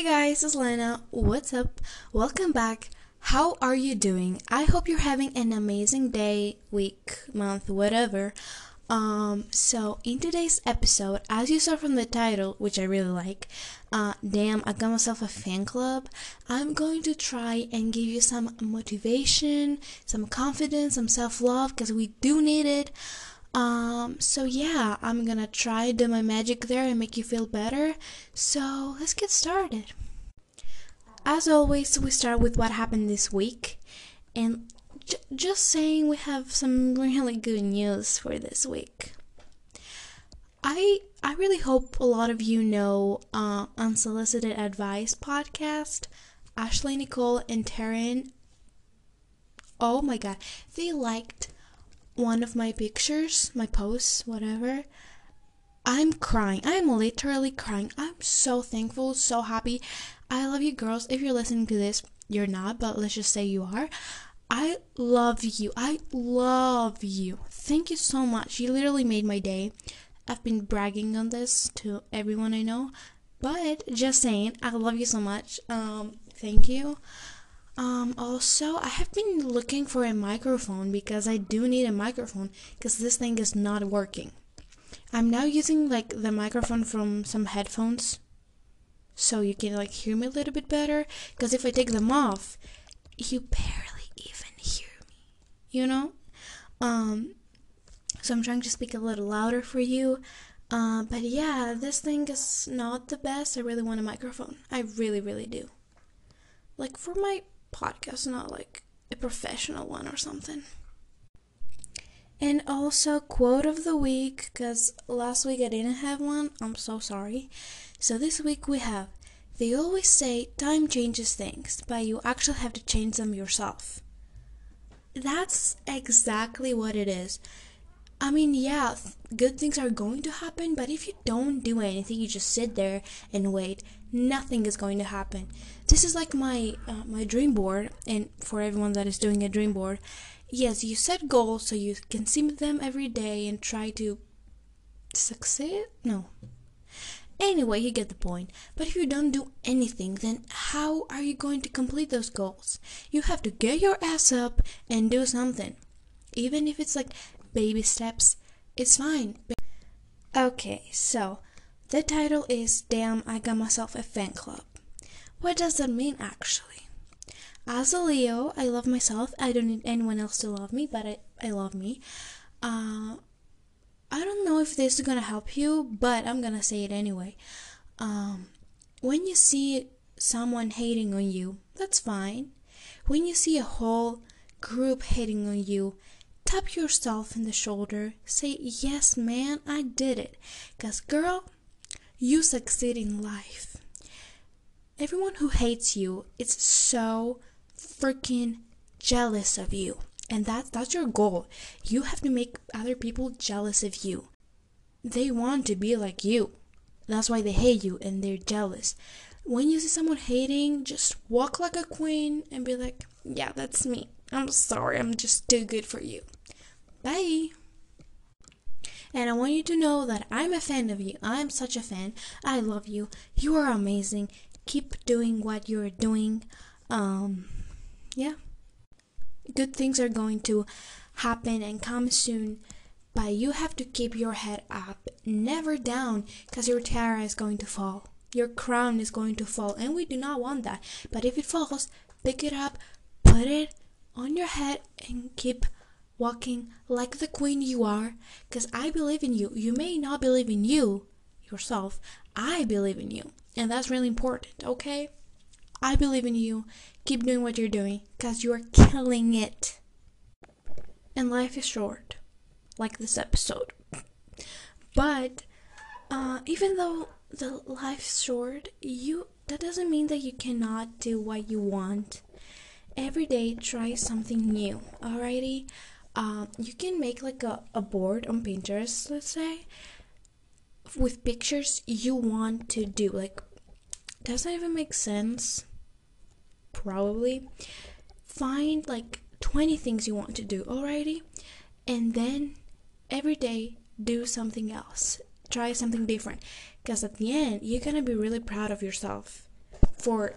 Hey guys, it's Lena. What's up? Welcome back. How are you doing? I hope you're having an amazing day, week, month, whatever. Um, so in today's episode, as you saw from the title, which I really like, uh, damn, I got myself a fan club. I'm going to try and give you some motivation, some confidence, some self-love, because we do need it. Um, so yeah, I'm gonna try do my magic there and make you feel better. So let's get started. As always, we start with what happened this week, and j- just saying we have some really good news for this week. I I really hope a lot of you know uh, Unsolicited Advice podcast. Ashley, Nicole, and Taryn. Oh my god, they liked one of my pictures, my posts, whatever, I'm crying. I'm literally crying. I'm so thankful, so happy. I love you girls. If you're listening to this, you're not, but let's just say you are. I love you. I love you. Thank you so much. You literally made my day. I've been bragging on this to everyone I know, but just saying, I love you so much. Um, thank you. Um, also, I have been looking for a microphone because I do need a microphone because this thing is not working. I'm now using like the microphone from some headphones so you can like hear me a little bit better because if I take them off, you barely even hear me. You know? Um so I'm trying to speak a little louder for you. Uh, but yeah, this thing is not the best. I really want a microphone. I really, really do. Like for my podcast, not like a professional one or something. And also, quote of the week, because last week I didn't have one. I'm so sorry. So this week we have They always say time changes things, but you actually have to change them yourself. That's exactly what it is. I mean, yeah, good things are going to happen, but if you don't do anything, you just sit there and wait, nothing is going to happen. This is like my uh, my dream board, and for everyone that is doing a dream board, yes, you set goals so you can see them every day and try to succeed. No. Anyway, you get the point. But if you don't do anything, then how are you going to complete those goals? You have to get your ass up and do something. Even if it's like baby steps, it's fine. Okay, so the title is Damn, I Got Myself a Fan Club. What does that mean actually? As a Leo, I love myself. I don't need anyone else to love me, but I, I love me. Uh, I don't know if this is gonna help you, but I'm gonna say it anyway. Um, when you see someone hating on you, that's fine. When you see a whole group hating on you, tap yourself in the shoulder. Say, Yes, man, I did it. Because, girl, you succeed in life. Everyone who hates you is so freaking jealous of you. And that's that's your goal. You have to make other people jealous of you. They want to be like you. That's why they hate you and they're jealous. When you see someone hating, just walk like a queen and be like, "Yeah, that's me. I'm sorry. I'm just too good for you." Bye. And I want you to know that I'm a fan of you. I'm such a fan. I love you. You are amazing. Keep doing what you're doing. Um yeah good things are going to happen and come soon but you have to keep your head up never down because your tiara is going to fall your crown is going to fall and we do not want that but if it falls pick it up put it on your head and keep walking like the queen you are because i believe in you you may not believe in you yourself i believe in you and that's really important okay I believe in you. Keep doing what you're doing because you are killing it. And life is short, like this episode. But uh, even though the life's short, you that doesn't mean that you cannot do what you want. Every day, try something new. Alrighty, um, you can make like a, a board on Pinterest, let's say, with pictures you want to do. Like, does that even make sense? probably find like 20 things you want to do already and then every day do something else try something different because at the end you're gonna be really proud of yourself for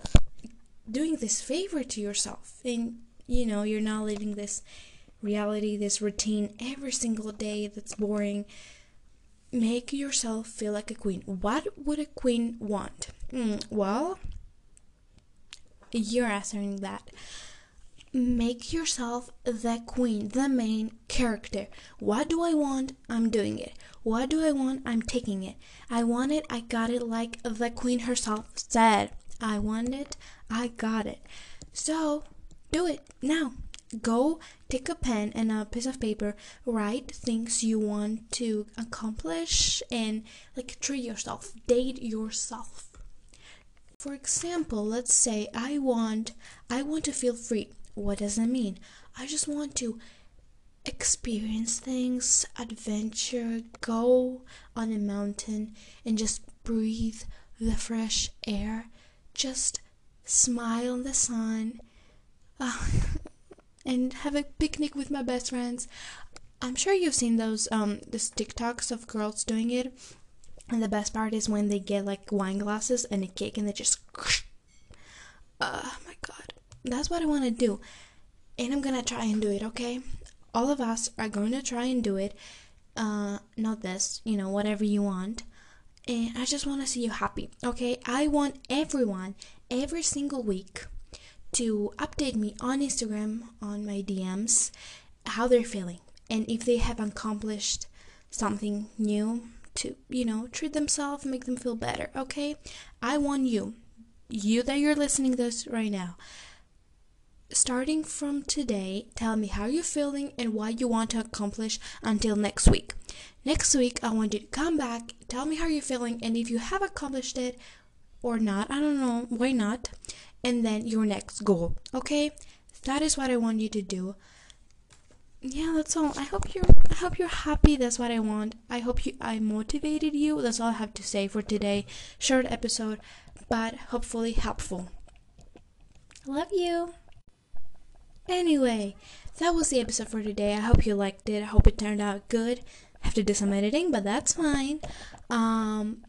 doing this favor to yourself and you know you're not living this reality this routine every single day that's boring make yourself feel like a queen what would a queen want mm, well you're answering that make yourself the queen, the main character. What do I want? I'm doing it. What do I want? I'm taking it. I want it, I got it, like the queen herself said. I want it, I got it. So, do it now. Go take a pen and a piece of paper, write things you want to accomplish, and like treat yourself, date yourself. For example, let's say I want I want to feel free. What does that mean? I just want to experience things, adventure, go on a mountain and just breathe the fresh air, just smile in the sun, uh, and have a picnic with my best friends. I'm sure you've seen those um those TikToks of girls doing it. And the best part is when they get like wine glasses and a cake and they just Oh my god that's what I want to do. And I'm going to try and do it, okay? All of us are going to try and do it. Uh, not this, you know, whatever you want. And I just want to see you happy, okay? I want everyone every single week to update me on Instagram, on my DMs, how they're feeling. And if they have accomplished something new to, you know, treat themselves, make them feel better, okay? I want you, you that you're listening this right now, starting from today, tell me how you're feeling and what you want to accomplish until next week. Next week, I want you to come back, tell me how you're feeling, and if you have accomplished it or not, I don't know, why not? And then your next goal, okay? That is what I want you to do. Yeah, that's all. I hope you're I hope you're happy. That's what I want. I hope you I motivated you. That's all I have to say for today. Short episode, but hopefully helpful. Love you. Anyway, that was the episode for today. I hope you liked it. I hope it turned out good. I have to do some editing, but that's fine. Um,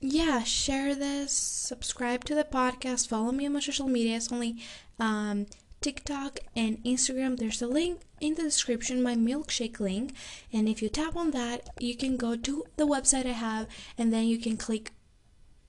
yeah, share this, subscribe to the podcast, follow me on my social media. It's only um, TikTok and Instagram. There's a link in the description, my milkshake link. And if you tap on that, you can go to the website I have, and then you can click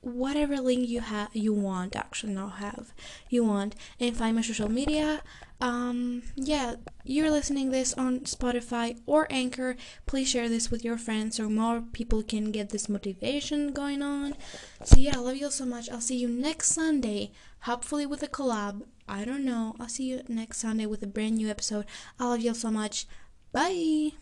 whatever link you have you want actually not have you want and find my social media um yeah you're listening this on spotify or anchor. Please share this with your friends so more people can get this motivation going on. So yeah i love you all so much. I'll see you next sunday hopefully with a collab. I don't know. I'll see you next sunday with a brand new episode. I love you all so much. Bye